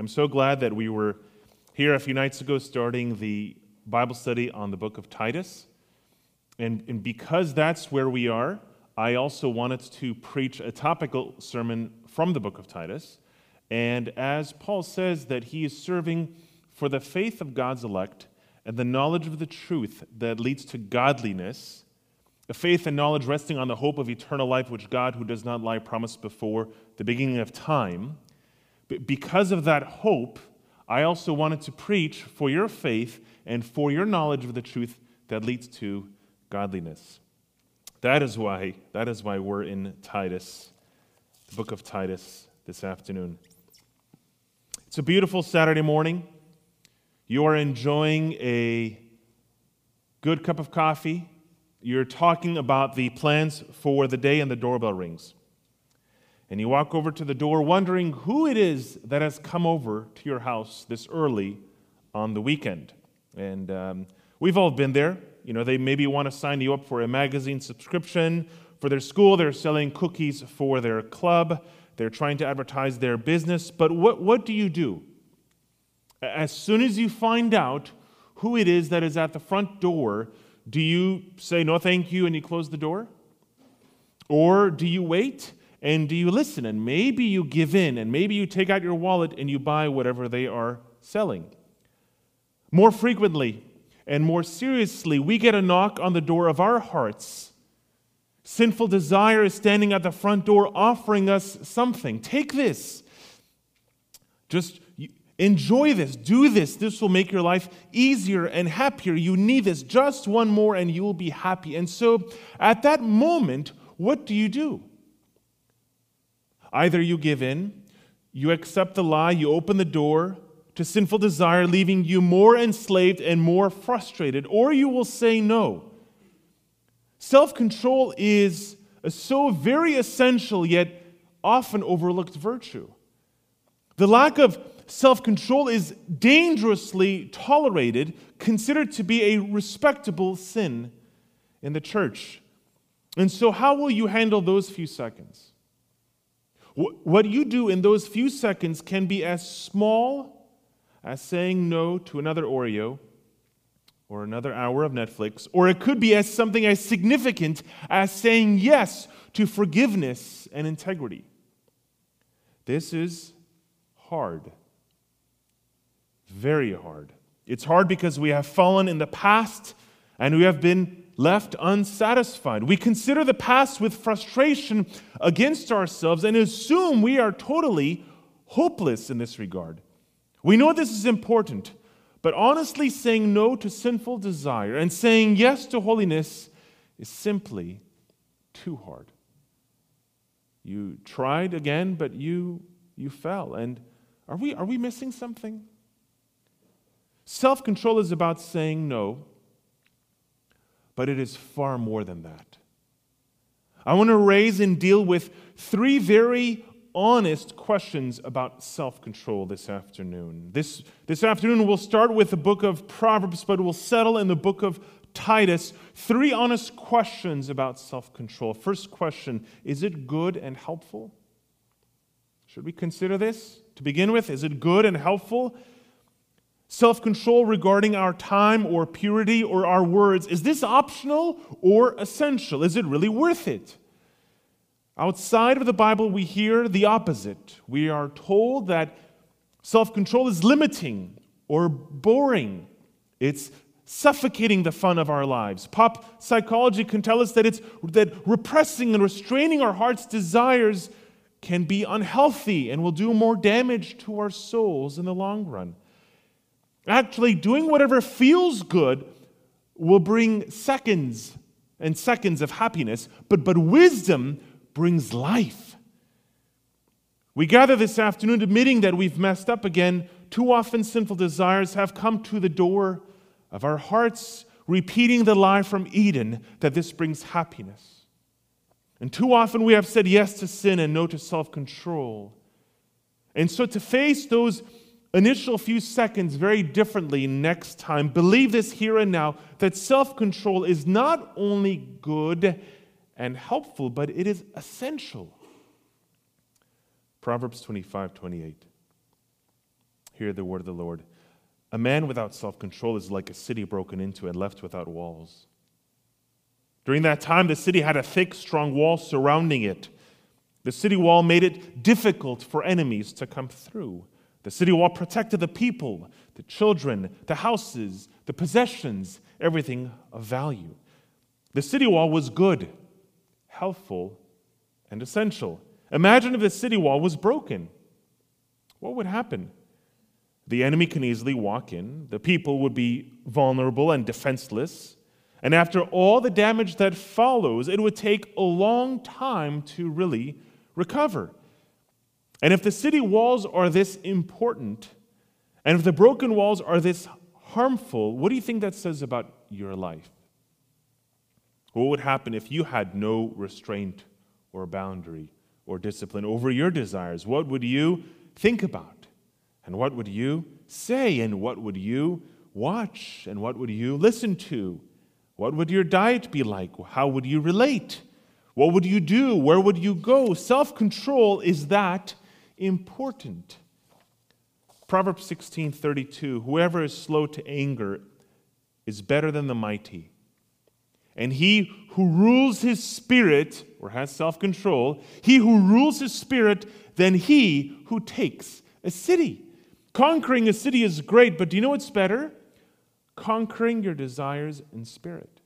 I'm so glad that we were here a few nights ago starting the Bible study on the book of Titus. And, and because that's where we are, I also wanted to preach a topical sermon from the book of Titus. And as Paul says that he is serving for the faith of God's elect and the knowledge of the truth that leads to godliness, a faith and knowledge resting on the hope of eternal life, which God, who does not lie, promised before the beginning of time. Because of that hope, I also wanted to preach for your faith and for your knowledge of the truth that leads to godliness. That is why, that is why we're in Titus, the book of Titus, this afternoon. It's a beautiful Saturday morning. You are enjoying a good cup of coffee. You're talking about the plans for the day, and the doorbell rings. And you walk over to the door wondering who it is that has come over to your house this early on the weekend. And um, we've all been there. You know, they maybe want to sign you up for a magazine subscription for their school. They're selling cookies for their club. They're trying to advertise their business. But what, what do you do? As soon as you find out who it is that is at the front door, do you say no thank you and you close the door? Or do you wait and do you listen and maybe you give in and maybe you take out your wallet and you buy whatever they are selling? More frequently, and more seriously, we get a knock on the door of our hearts. Sinful desire is standing at the front door offering us something. Take this. Just enjoy this. Do this. This will make your life easier and happier. You need this. Just one more and you will be happy. And so at that moment, what do you do? Either you give in, you accept the lie, you open the door, to sinful desire, leaving you more enslaved and more frustrated, or you will say no. Self control is a so very essential yet often overlooked virtue. The lack of self control is dangerously tolerated, considered to be a respectable sin in the church. And so, how will you handle those few seconds? What you do in those few seconds can be as small as saying no to another Oreo or another hour of Netflix, or it could be as something as significant as saying yes to forgiveness and integrity. This is hard. Very hard. It's hard because we have fallen in the past and we have been left unsatisfied. We consider the past with frustration against ourselves and assume we are totally hopeless in this regard. We know this is important, but honestly saying no to sinful desire and saying yes to holiness is simply too hard. You tried again, but you, you fell. And are we, are we missing something? Self control is about saying no, but it is far more than that. I want to raise and deal with three very honest questions about self control this afternoon. This, this afternoon, we'll start with the book of Proverbs, but we'll settle in the book of Titus. Three honest questions about self control. First question Is it good and helpful? Should we consider this to begin with? Is it good and helpful? Self control regarding our time or purity or our words, is this optional or essential? Is it really worth it? Outside of the Bible, we hear the opposite. We are told that self control is limiting or boring, it's suffocating the fun of our lives. Pop psychology can tell us that, it's, that repressing and restraining our heart's desires can be unhealthy and will do more damage to our souls in the long run. Actually, doing whatever feels good will bring seconds and seconds of happiness, but, but wisdom brings life. We gather this afternoon admitting that we've messed up again. Too often, sinful desires have come to the door of our hearts, repeating the lie from Eden that this brings happiness. And too often, we have said yes to sin and no to self control. And so, to face those initial few seconds very differently next time, believe this here and now that self control is not only good and helpful, but it is essential. Proverbs 25 28. hear the word of the Lord. A man without self control is like a city broken into and left without walls. During that time, the city had a thick, strong wall surrounding it. The city wall made it difficult for enemies to come through. The city wall protected the people, the children, the houses, the possessions, everything of value. The city wall was good, helpful, and essential. Imagine if the city wall was broken. What would happen? The enemy can easily walk in, the people would be vulnerable and defenseless. And after all the damage that follows, it would take a long time to really recover. And if the city walls are this important, and if the broken walls are this harmful, what do you think that says about your life? What would happen if you had no restraint or boundary or discipline over your desires? What would you think about? And what would you say? And what would you watch? And what would you listen to? What would your diet be like? How would you relate? What would you do? Where would you go? Self control is that important. Proverbs 16:32 Whoever is slow to anger is better than the mighty. And he who rules his spirit or has self-control, he who rules his spirit than he who takes a city. Conquering a city is great, but do you know what's better? conquering your desires in spirit.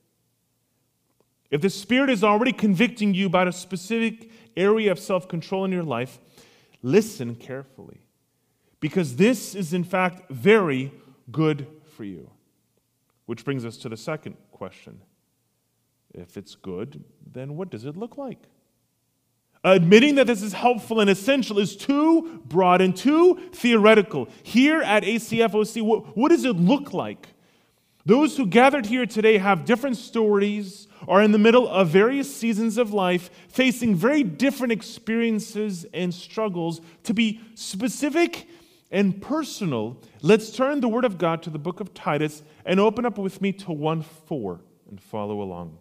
If the Spirit is already convicting you about a specific area of self control in your life, listen carefully. Because this is, in fact, very good for you. Which brings us to the second question. If it's good, then what does it look like? Admitting that this is helpful and essential is too broad and too theoretical. Here at ACFOC, what, what does it look like? Those who gathered here today have different stories, are in the middle of various seasons of life, facing very different experiences and struggles. To be specific and personal, let's turn the Word of God to the book of Titus and open up with me to 1 4 and follow along.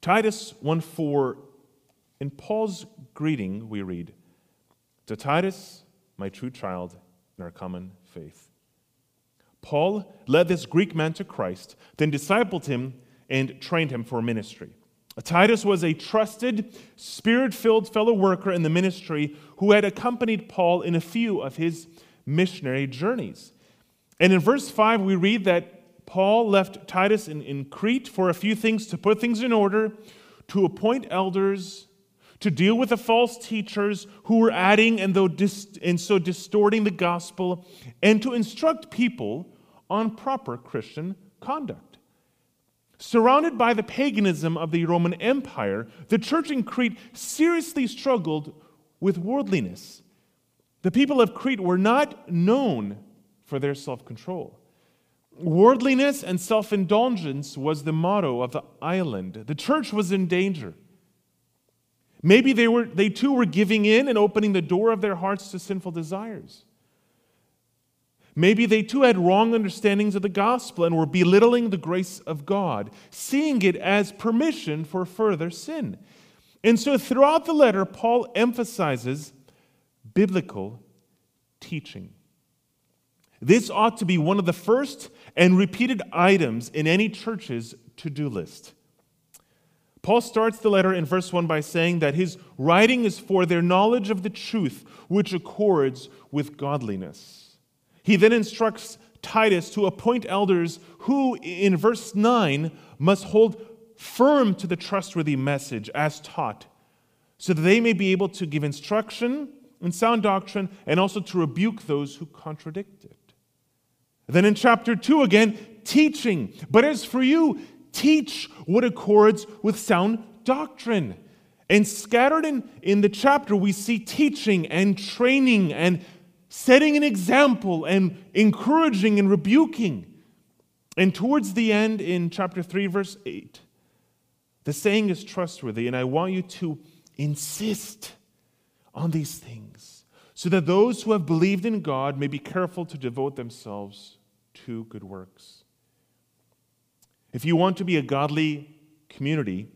Titus 1 4, in Paul's greeting, we read, To Titus, my true child in our common faith. Paul led this Greek man to Christ, then discipled him and trained him for ministry. Titus was a trusted, spirit filled fellow worker in the ministry who had accompanied Paul in a few of his missionary journeys. And in verse 5, we read that Paul left Titus in, in Crete for a few things to put things in order, to appoint elders, to deal with the false teachers who were adding and, though dis- and so distorting the gospel, and to instruct people on proper Christian conduct. Surrounded by the paganism of the Roman Empire, the church in Crete seriously struggled with worldliness. The people of Crete were not known for their self control. Worldliness and self indulgence was the motto of the island. The church was in danger. Maybe they, were, they too were giving in and opening the door of their hearts to sinful desires. Maybe they too had wrong understandings of the gospel and were belittling the grace of God, seeing it as permission for further sin. And so throughout the letter, Paul emphasizes biblical teaching. This ought to be one of the first and repeated items in any church's to do list. Paul starts the letter in verse 1 by saying that his writing is for their knowledge of the truth, which accords with godliness. He then instructs Titus to appoint elders who, in verse 9, must hold firm to the trustworthy message as taught, so that they may be able to give instruction in sound doctrine and also to rebuke those who contradict it. Then in chapter 2, again, teaching. But as for you, teach what accords with sound doctrine. And scattered in, in the chapter, we see teaching and training and setting an example and encouraging and rebuking. And towards the end, in chapter 3, verse 8, the saying is trustworthy, and I want you to insist on these things so that those who have believed in God may be careful to devote themselves to good works. If you want to be a godly community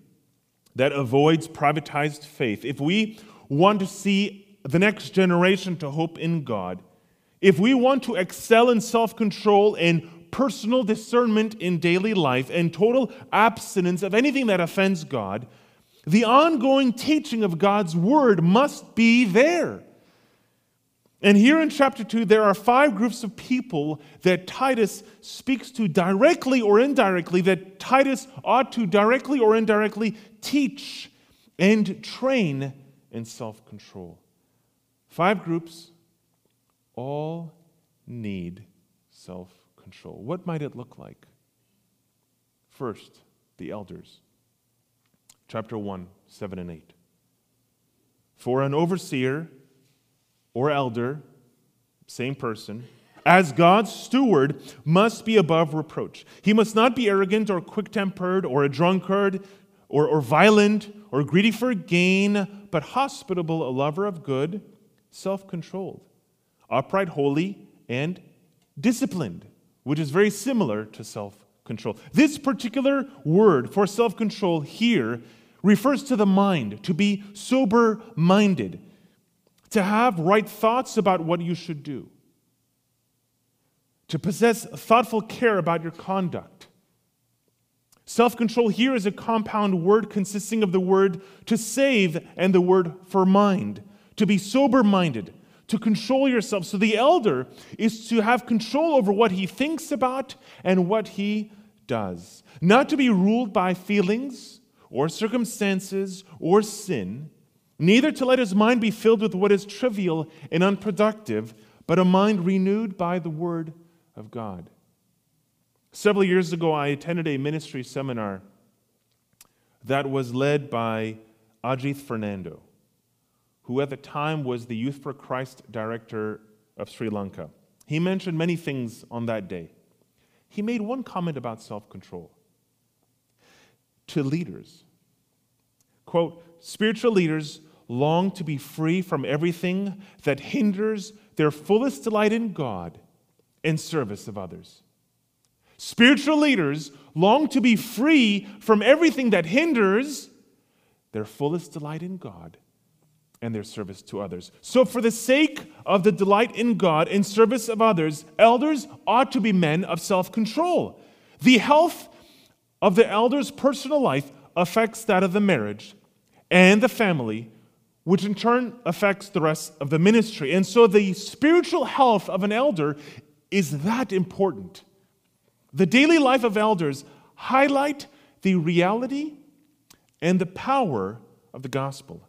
that avoids privatized faith, if we want to see the next generation to hope in God, if we want to excel in self control and personal discernment in daily life and total abstinence of anything that offends God, the ongoing teaching of God's word must be there. And here in chapter 2, there are five groups of people that Titus speaks to directly or indirectly, that Titus ought to directly or indirectly teach and train in self control. Five groups all need self control. What might it look like? First, the elders. Chapter 1, 7 and 8. For an overseer, or elder, same person, as God's steward, must be above reproach. He must not be arrogant or quick tempered or a drunkard or, or violent or greedy for gain, but hospitable, a lover of good, self controlled, upright, holy, and disciplined, which is very similar to self control. This particular word for self control here refers to the mind, to be sober minded to have right thoughts about what you should do, to possess thoughtful care about your conduct. Self control here is a compound word consisting of the word to save and the word for mind, to be sober minded, to control yourself. So the elder is to have control over what he thinks about and what he does, not to be ruled by feelings or circumstances or sin, neither to let his mind be filled with what is trivial and unproductive, but a mind renewed by the Word of God. Several years ago, I attended a ministry seminar that was led by Ajith Fernando, who at the time was the Youth for Christ director of Sri Lanka. He mentioned many things on that day. He made one comment about self control to leaders. Quote, spiritual leaders long to be free from everything that hinders their fullest delight in God and service of others. Spiritual leaders long to be free from everything that hinders their fullest delight in God and their service to others. So, for the sake of the delight in God and service of others, elders ought to be men of self control. The health of the elder's personal life affects that of the marriage and the family which in turn affects the rest of the ministry. And so the spiritual health of an elder is that important. The daily life of elders highlight the reality and the power of the gospel.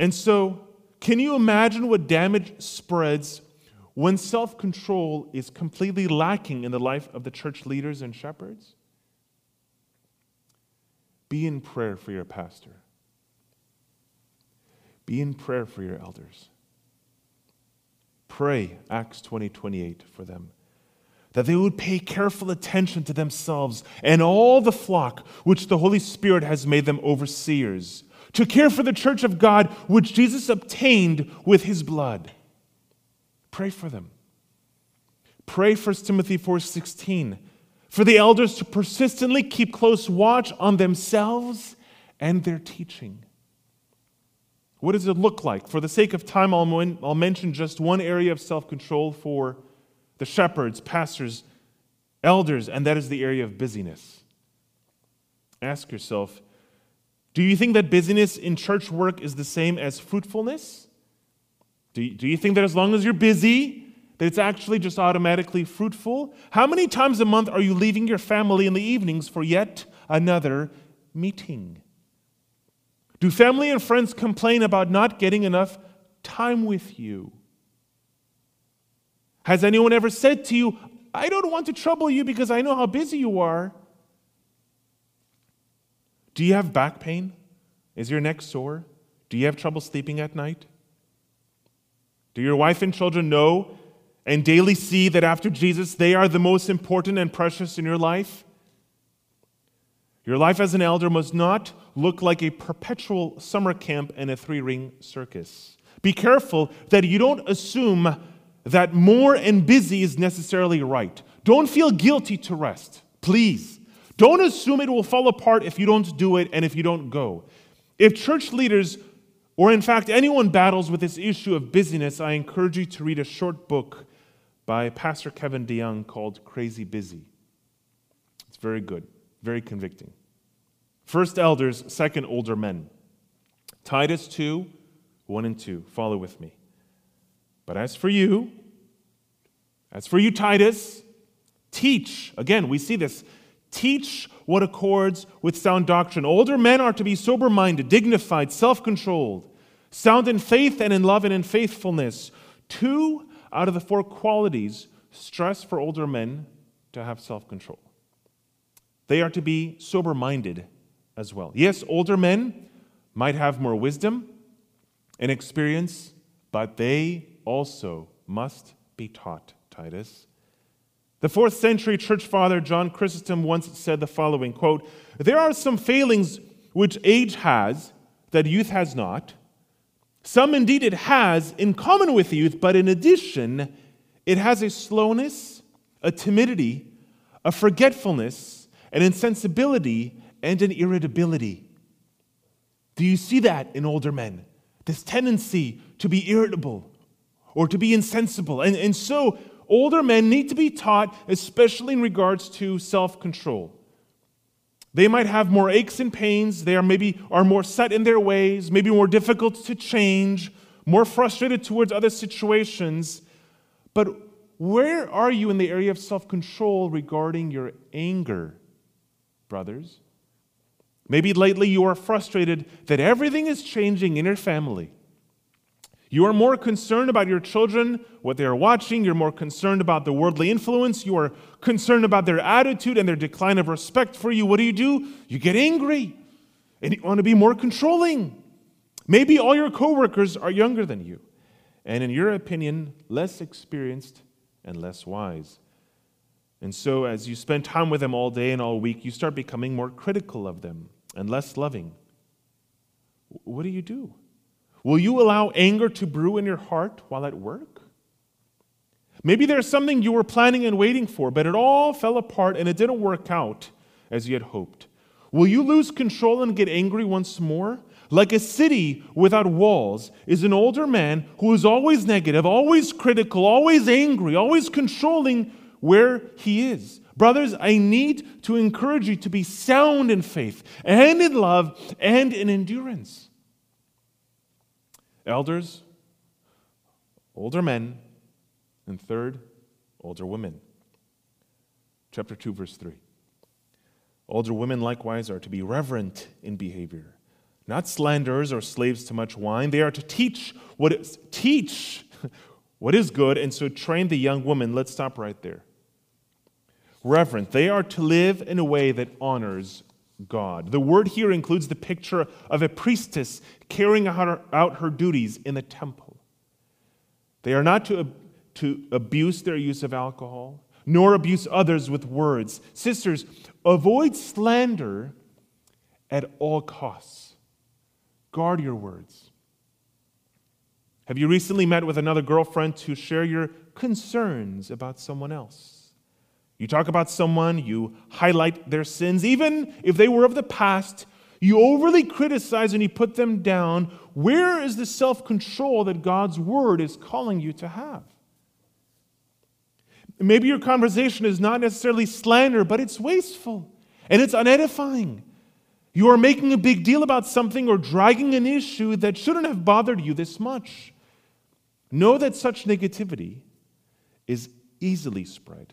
And so, can you imagine what damage spreads when self control is completely lacking in the life of the church leaders and shepherds? Be in prayer for your pastor. Be in prayer for your elders. Pray, Acts 20 28, for them, that they would pay careful attention to themselves and all the flock which the Holy Spirit has made them overseers, to care for the church of God which Jesus obtained with his blood. Pray for them. Pray 1 Timothy 4:16 for the elders to persistently keep close watch on themselves and their teaching. What does it look like? For the sake of time, I'll, I'll mention just one area of self control for the shepherds, pastors, elders, and that is the area of busyness. Ask yourself do you think that busyness in church work is the same as fruitfulness? Do you, do you think that as long as you're busy, that it's actually just automatically fruitful? How many times a month are you leaving your family in the evenings for yet another meeting? Do family and friends complain about not getting enough time with you? Has anyone ever said to you, I don't want to trouble you because I know how busy you are? Do you have back pain? Is your neck sore? Do you have trouble sleeping at night? Do your wife and children know and daily see that after Jesus, they are the most important and precious in your life? Your life as an elder must not look like a perpetual summer camp and a three ring circus. Be careful that you don't assume that more and busy is necessarily right. Don't feel guilty to rest, please. Don't assume it will fall apart if you don't do it and if you don't go. If church leaders or in fact anyone battles with this issue of busyness, I encourage you to read a short book by Pastor Kevin DeYoung called Crazy Busy. It's very good, very convicting. First elders, second older men. Titus 2, 1 and 2. Follow with me. But as for you, as for you, Titus, teach. Again, we see this. Teach what accords with sound doctrine. Older men are to be sober minded, dignified, self controlled, sound in faith and in love and in faithfulness. Two out of the four qualities stress for older men to have self control. They are to be sober minded as well. Yes, older men might have more wisdom and experience, but they also must be taught, Titus. The fourth century church father John Chrysostom once said the following quote, There are some failings which age has that youth has not. Some indeed it has in common with youth, but in addition, it has a slowness, a timidity, a forgetfulness, an insensibility, and an irritability. Do you see that in older men? This tendency to be irritable or to be insensible. And, and so older men need to be taught, especially in regards to self control. They might have more aches and pains. They are maybe are more set in their ways, maybe more difficult to change, more frustrated towards other situations. But where are you in the area of self control regarding your anger, brothers? Maybe lately you are frustrated that everything is changing in your family. You are more concerned about your children, what they are watching. You're more concerned about the worldly influence. You are concerned about their attitude and their decline of respect for you. What do you do? You get angry and you want to be more controlling. Maybe all your coworkers are younger than you, and in your opinion, less experienced and less wise. And so, as you spend time with them all day and all week, you start becoming more critical of them and less loving. What do you do? Will you allow anger to brew in your heart while at work? Maybe there's something you were planning and waiting for, but it all fell apart and it didn't work out as you had hoped. Will you lose control and get angry once more? Like a city without walls is an older man who is always negative, always critical, always angry, always controlling where he is. Brothers, I need to encourage you to be sound in faith and in love and in endurance elders, older men, and third, older women. Chapter 2, verse 3. Older women likewise are to be reverent in behavior, not slanderers or slaves to much wine. They are to teach what is, teach what is good, and so train the young woman. Let's stop right there. Reverent. They are to live in a way that honors God. The word here includes the picture of a priestess carrying out her duties in the temple. They are not to, to abuse their use of alcohol, nor abuse others with words. Sisters, avoid slander at all costs. Guard your words. Have you recently met with another girlfriend to share your concerns about someone else? You talk about someone, you highlight their sins, even if they were of the past. You overly criticize and you put them down. Where is the self control that God's word is calling you to have? Maybe your conversation is not necessarily slander, but it's wasteful and it's unedifying. You are making a big deal about something or dragging an issue that shouldn't have bothered you this much. Know that such negativity is easily spread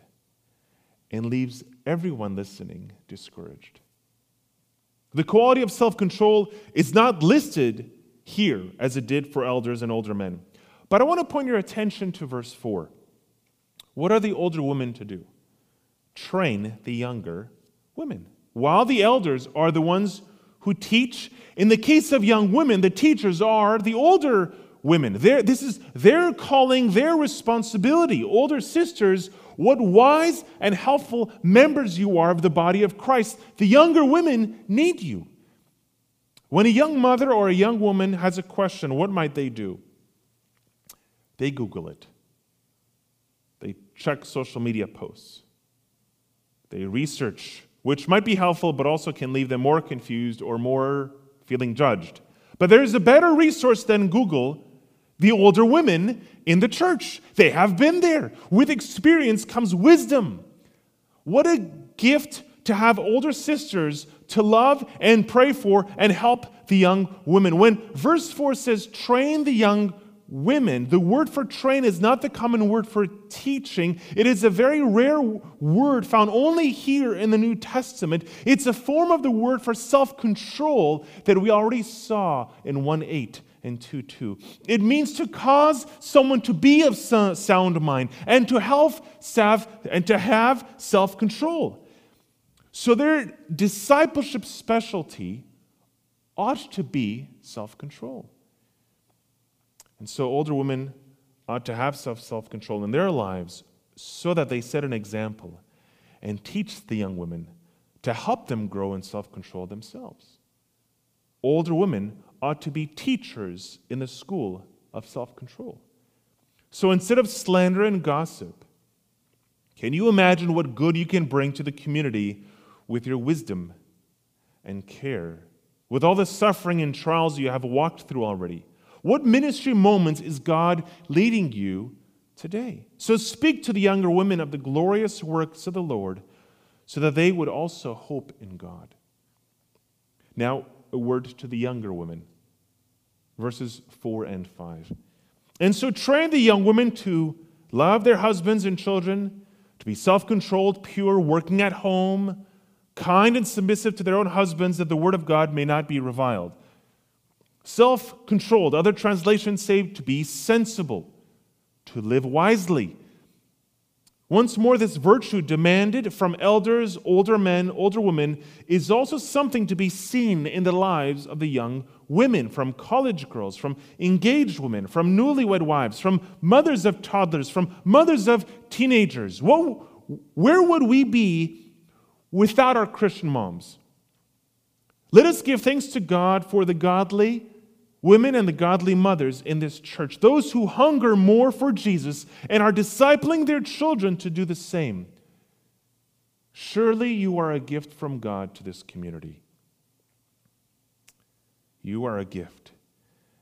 and leaves everyone listening discouraged. The quality of self control is not listed here as it did for elders and older men. But I want to point your attention to verse 4. What are the older women to do? Train the younger women, while the elders are the ones who teach. In the case of young women, the teachers are the older women. They're, this is their calling, their responsibility. Older sisters what wise and helpful members you are of the body of Christ. The younger women need you. When a young mother or a young woman has a question, what might they do? They Google it. They check social media posts. They research, which might be helpful, but also can leave them more confused or more feeling judged. But there's a better resource than Google the older women in the church. They have been there. With experience comes wisdom. What a gift to have older sisters to love and pray for and help the young women. When verse 4 says, train the young women, the word for train is not the common word for teaching. It is a very rare word found only here in the New Testament. It's a form of the word for self control that we already saw in 1 8 and 2 2. It means to cause someone to be of sound mind and to help and to have self control. So their discipleship specialty ought to be self control. And so older women ought to have self control in their lives so that they set an example and teach the young women to help them grow in self control themselves. Older women ought to be teachers in the school of self control. So instead of slander and gossip, can you imagine what good you can bring to the community with your wisdom and care, with all the suffering and trials you have walked through already. What ministry moments is God leading you today? So speak to the younger women of the glorious works of the Lord so that they would also hope in God. Now, a word to the younger women, verses 4 and 5. And so train the young women to love their husbands and children, to be self controlled, pure, working at home kind and submissive to their own husbands, that the word of God may not be reviled. Self controlled, other translations say to be sensible, to live wisely. Once more, this virtue demanded from elders, older men, older women is also something to be seen in the lives of the young women, from college girls, from engaged women, from newlywed wives, from mothers of toddlers, from mothers of teenagers. What, where would we be without our Christian moms. Let us give thanks to God for the godly women and the godly mothers in this church, those who hunger more for Jesus and are discipling their children to do the same. Surely you are a gift from God to this community. You are a gift.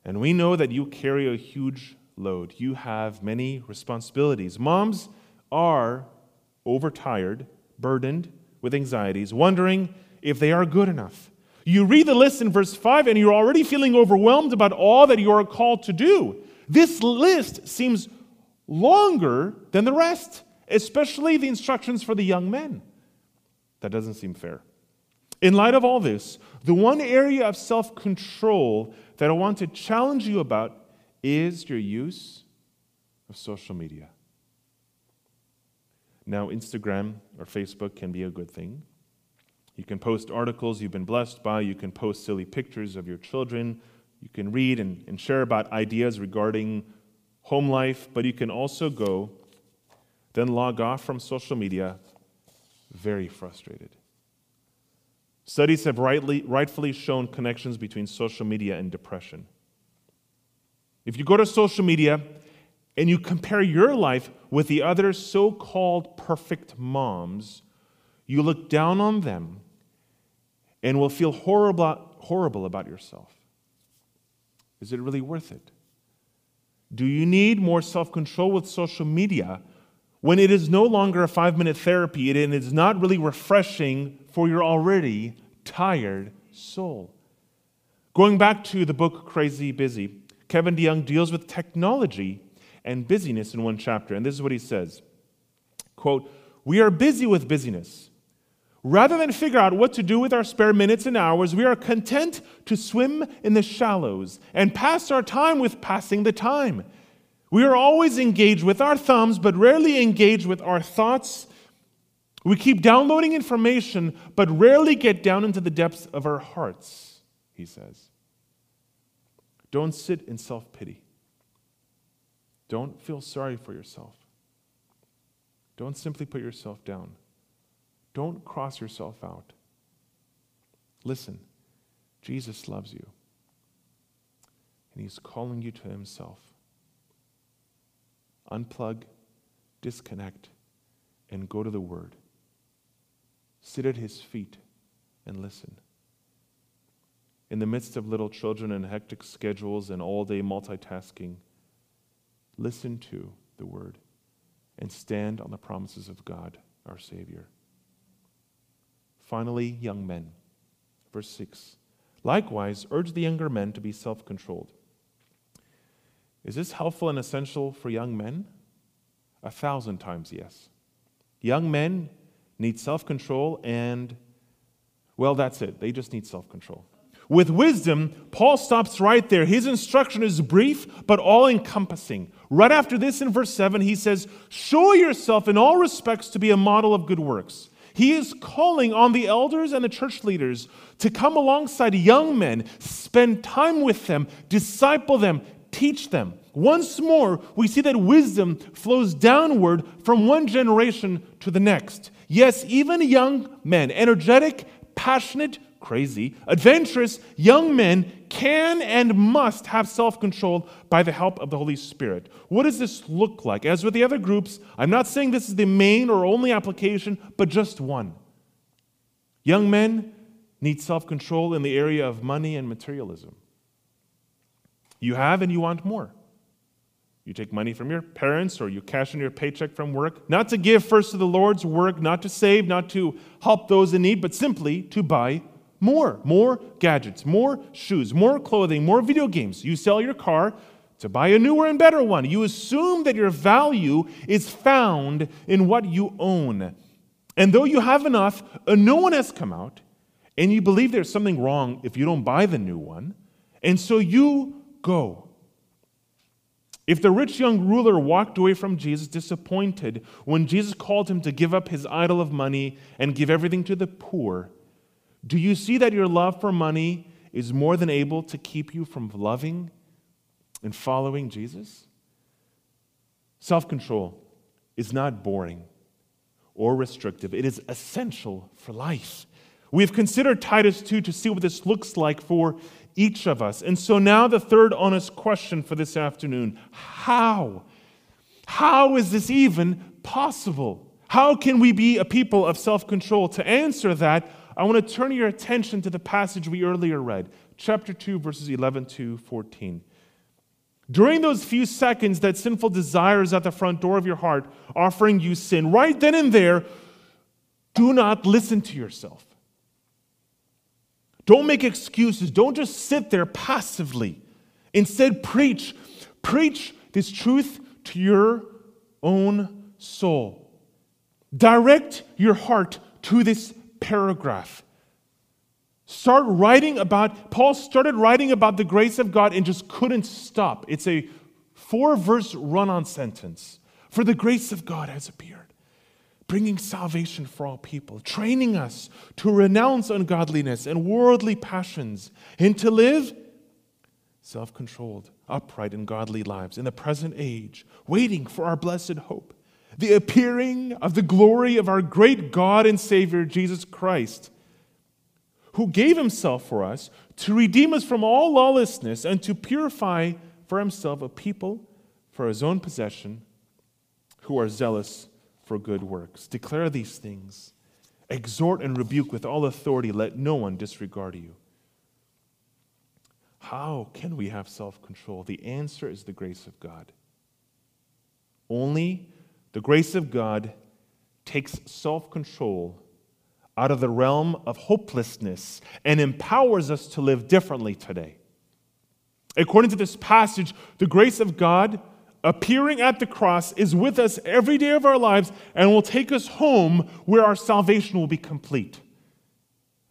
And we know that you carry a huge load. You have many responsibilities. Moms are overtired, burdened, with anxieties, wondering if they are good enough. You read the list in verse 5 and you're already feeling overwhelmed about all that you are called to do. This list seems longer than the rest, especially the instructions for the young men. That doesn't seem fair. In light of all this, the one area of self control that I want to challenge you about is your use of social media. Now, Instagram or Facebook can be a good thing. You can post articles you've been blessed by. You can post silly pictures of your children. You can read and, and share about ideas regarding home life, but you can also go, then log off from social media very frustrated. Studies have rightly, rightfully shown connections between social media and depression. If you go to social media and you compare your life with the other so called perfect moms, you look down on them and will feel horrible, horrible about yourself. Is it really worth it? Do you need more self control with social media when it is no longer a five minute therapy and it is not really refreshing for your already tired soul? Going back to the book Crazy Busy, Kevin DeYoung deals with technology and busyness in one chapter. And this is what he says quote, We are busy with busyness. Rather than figure out what to do with our spare minutes and hours, we are content to swim in the shallows and pass our time with passing the time. We are always engaged with our thumbs, but rarely engaged with our thoughts. We keep downloading information, but rarely get down into the depths of our hearts, he says. Don't sit in self pity. Don't feel sorry for yourself. Don't simply put yourself down. Don't cross yourself out. Listen, Jesus loves you, and He's calling you to Himself. Unplug, disconnect, and go to the Word. Sit at His feet and listen. in the midst of little children and hectic schedules and all day multitasking, listen to the word and stand on the promises of God, our Savior. Finally, young men. Verse 6 Likewise, urge the younger men to be self controlled. Is this helpful and essential for young men? A thousand times yes. Young men need self control, and, well, that's it. They just need self control. With wisdom, Paul stops right there. His instruction is brief, but all encompassing. Right after this, in verse 7, he says, Show yourself in all respects to be a model of good works. He is calling on the elders and the church leaders to come alongside young men, spend time with them, disciple them, teach them. Once more, we see that wisdom flows downward from one generation to the next. Yes, even young men, energetic, passionate, crazy, adventurous young men can and must have self control by the help of the Holy Spirit. What does this look like? As with the other groups, I'm not saying this is the main or only application, but just one. Young men need self control in the area of money and materialism. You have and you want more. You take money from your parents or you cash in your paycheck from work, not to give first to the Lord's work, not to save, not to help those in need, but simply to buy more. More gadgets, more shoes, more clothing, more video games. You sell your car to buy a newer and better one. You assume that your value is found in what you own. And though you have enough, a new one has come out, and you believe there's something wrong if you don't buy the new one. And so you go. If the rich young ruler walked away from Jesus disappointed when Jesus called him to give up his idol of money and give everything to the poor, do you see that your love for money is more than able to keep you from loving and following Jesus? Self control is not boring or restrictive, it is essential for life. We've considered Titus 2 to see what this looks like for each of us. And so now the third honest question for this afternoon how? How is this even possible? How can we be a people of self control? To answer that, I want to turn your attention to the passage we earlier read, chapter 2, verses 11 to 14. During those few seconds that sinful desire is at the front door of your heart, offering you sin, right then and there, do not listen to yourself. Don't make excuses. Don't just sit there passively. Instead, preach. Preach this truth to your own soul. Direct your heart to this paragraph. Start writing about, Paul started writing about the grace of God and just couldn't stop. It's a four verse run on sentence. For the grace of God has appeared bringing salvation for all people, training us to renounce ungodliness and worldly passions, and to live self controlled, upright, and godly lives in the present age, waiting for our blessed hope, the appearing of the glory of our great God and Savior, Jesus Christ, who gave himself for us to redeem us from all lawlessness and to purify for himself a people for his own possession who are zealous for good works. Declare these things. Exhort and rebuke with all authority. Let no one disregard you. How can we have self control? The answer is the grace of God. Only the grace of God takes self control out of the realm of hopelessness and empowers us to live differently today. According to this passage, the grace of God appearing at the cross is with us every day of our lives and will take us home where our salvation will be complete.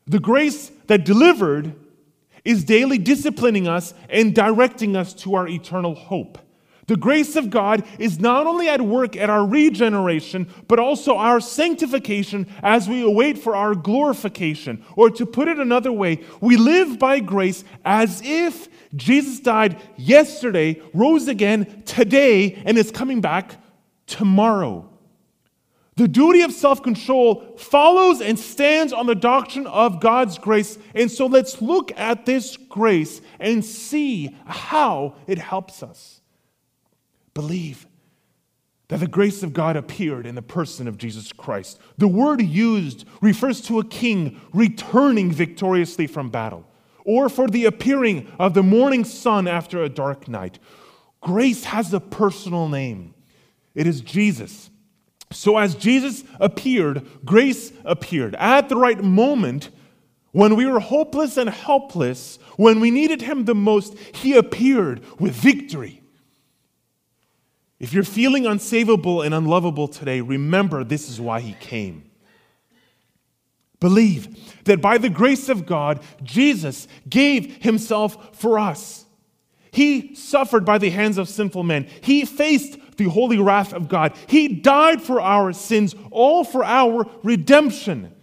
The grace that delivered is daily disciplining us and directing us to our eternal hope. The grace of God is not only at work at our regeneration, but also our sanctification as we await for our glorification. Or to put it another way, we live by grace as if Jesus died yesterday, rose again today, and is coming back tomorrow. The duty of self control follows and stands on the doctrine of God's grace. And so let's look at this grace and see how it helps us. Believe that the grace of God appeared in the person of Jesus Christ. The word used refers to a king returning victoriously from battle or for the appearing of the morning sun after a dark night. Grace has a personal name. It is Jesus. So, as Jesus appeared, grace appeared. At the right moment, when we were hopeless and helpless, when we needed Him the most, He appeared with victory. If you're feeling unsavable and unlovable today, remember this is why He came. Believe that by the grace of God, Jesus gave Himself for us. He suffered by the hands of sinful men. He faced the holy wrath of God. He died for our sins, all for our redemption.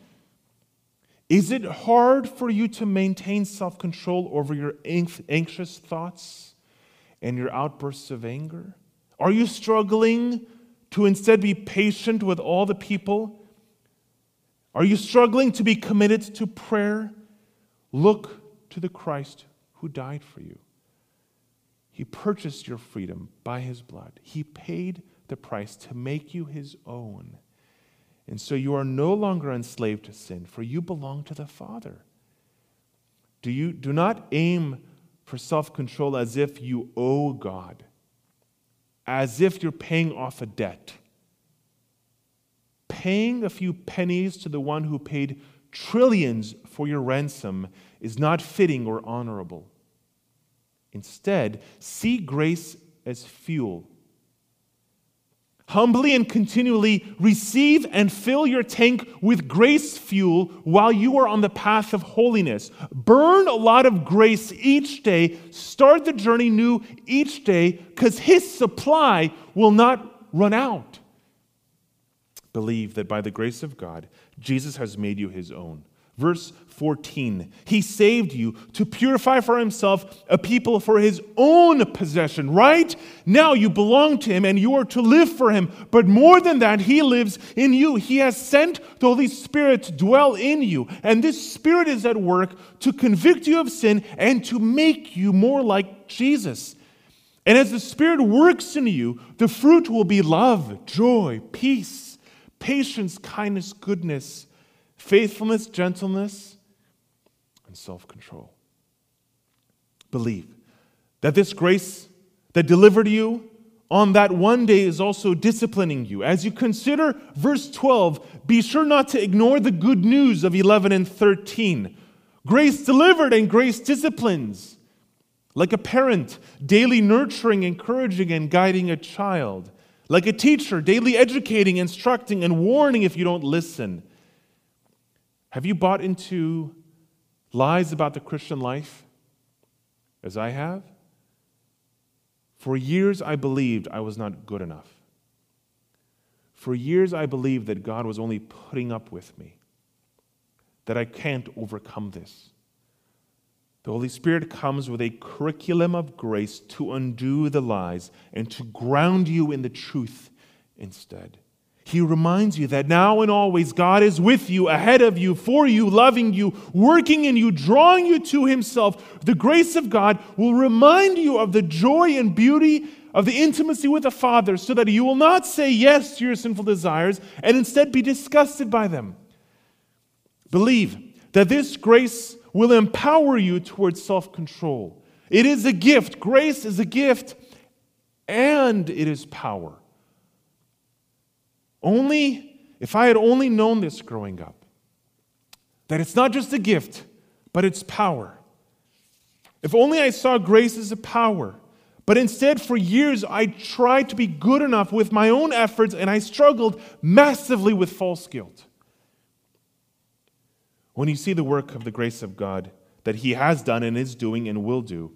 Is it hard for you to maintain self control over your anxious thoughts and your outbursts of anger? Are you struggling to instead be patient with all the people? Are you struggling to be committed to prayer? Look to the Christ who died for you. He purchased your freedom by his blood. He paid the price to make you his own. And so you are no longer enslaved to sin, for you belong to the Father. Do, you, do not aim for self control as if you owe God, as if you're paying off a debt. Paying a few pennies to the one who paid trillions for your ransom is not fitting or honorable. Instead, see grace as fuel. Humbly and continually receive and fill your tank with grace fuel while you are on the path of holiness. Burn a lot of grace each day. Start the journey new each day because His supply will not run out. Believe that by the grace of God, Jesus has made you His own. Verse 14 He saved you to purify for himself a people for his own possession, right? Now you belong to him and you are to live for him. But more than that, he lives in you. He has sent the Holy Spirit to dwell in you. And this Spirit is at work to convict you of sin and to make you more like Jesus. And as the Spirit works in you, the fruit will be love, joy, peace, patience, kindness, goodness faithfulness, gentleness, and self control. Believe that this grace that delivered you on that one day is also disciplining you. As you consider verse 12, be sure not to ignore the good news of 11 and 13. Grace delivered and grace disciplines. Like a parent, daily nurturing, encouraging, and guiding a child. Like a teacher, daily educating, instructing, and warning if you don't listen. Have you bought into lies about the Christian life as I have? For years, I believed I was not good enough. For years, I believed that God was only putting up with me, that I can't overcome this. The Holy Spirit comes with a curriculum of grace to undo the lies and to ground you in the truth instead. He reminds you that now and always God is with you, ahead of you, for you, loving you, working in you, drawing you to Himself. The grace of God will remind you of the joy and beauty of the intimacy with the Father so that you will not say yes to your sinful desires and instead be disgusted by them. Believe that this grace will empower you towards self control. It is a gift. Grace is a gift and it is power. Only, if I had only known this growing up, that it's not just a gift, but it's power. If only I saw grace as a power. But instead, for years, I tried to be good enough with my own efforts and I struggled massively with false guilt. When you see the work of the grace of God that He has done and is doing and will do,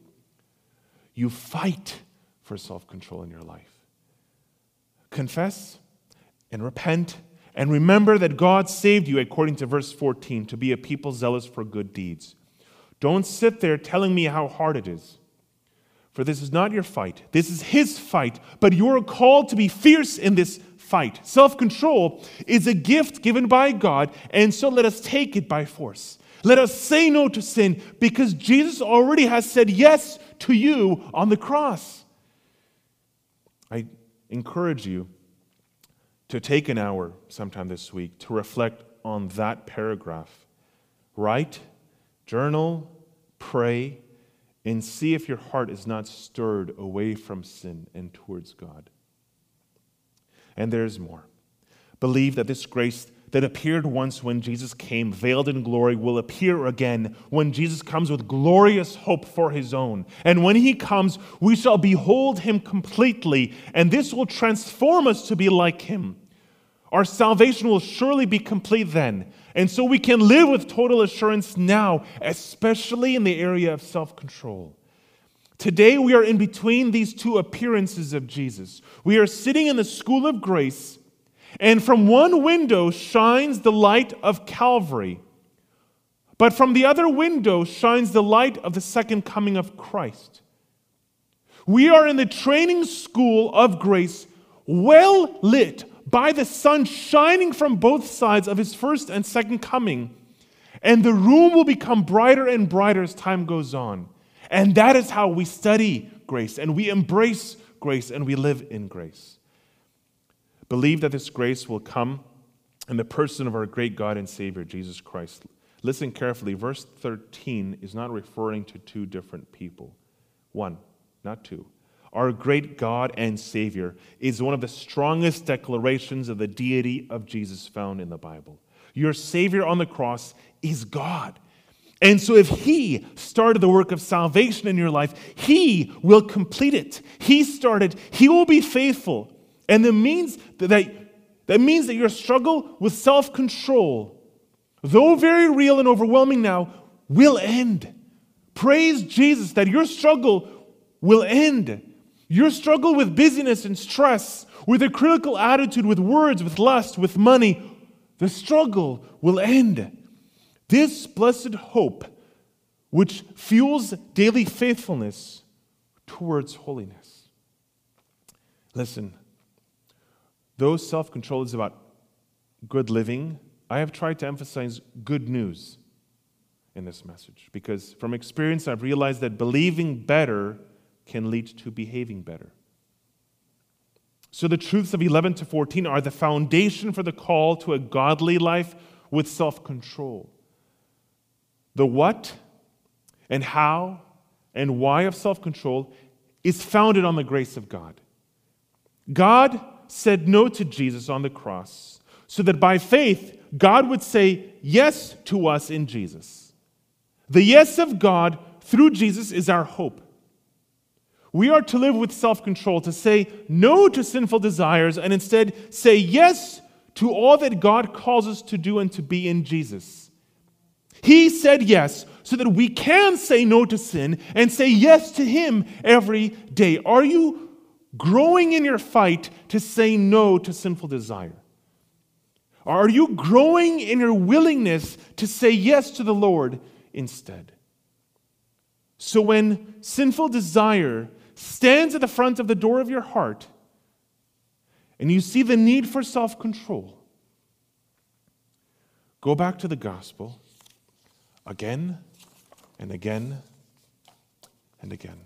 you fight for self control in your life. Confess and repent and remember that God saved you, according to verse 14, to be a people zealous for good deeds. Don't sit there telling me how hard it is. For this is not your fight. This is his fight. But you are called to be fierce in this fight. Self control is a gift given by God, and so let us take it by force. Let us say no to sin because Jesus already has said yes to you on the cross. I encourage you to take an hour sometime this week to reflect on that paragraph. Write, journal, pray, and see if your heart is not stirred away from sin and towards God. And there's more. Believe that this grace that appeared once when Jesus came, veiled in glory, will appear again when Jesus comes with glorious hope for his own. And when he comes, we shall behold him completely, and this will transform us to be like him. Our salvation will surely be complete then. And so we can live with total assurance now, especially in the area of self control. Today, we are in between these two appearances of Jesus. We are sitting in the school of grace and from one window shines the light of Calvary, but from the other window shines the light of the second coming of Christ. We are in the training school of grace, well lit by the sun shining from both sides of his first and second coming. And the room will become brighter and brighter as time goes on. And that is how we study grace and we embrace grace and we live in grace. Believe that this grace will come in the person of our great God and Savior, Jesus Christ. Listen carefully. Verse 13 is not referring to two different people. One, not two. Our great God and Savior is one of the strongest declarations of the deity of Jesus found in the Bible. Your Savior on the cross is God. And so, if He started the work of salvation in your life, He will complete it. He started, He will be faithful. And that means that, that means that your struggle with self control, though very real and overwhelming now, will end. Praise Jesus that your struggle will end. Your struggle with busyness and stress, with a critical attitude, with words, with lust, with money, the struggle will end. This blessed hope, which fuels daily faithfulness towards holiness. Listen, Though self control is about good living, I have tried to emphasize good news in this message because from experience I've realized that believing better can lead to behaving better. So the truths of 11 to 14 are the foundation for the call to a godly life with self control. The what and how and why of self control is founded on the grace of God. God said no to Jesus on the cross so that by faith, God would say yes to us in Jesus. The yes of God through Jesus is our hope. We are to live with self control, to say no to sinful desires, and instead say yes to all that God calls us to do and to be in Jesus. He said yes so that we can say no to sin and say yes to Him every day. Are you growing in your fight to say no to sinful desire? Are you growing in your willingness to say yes to the Lord instead? So when sinful desire stands at the front of the door of your heart and you see the need for self control, go back to the gospel again and again and again.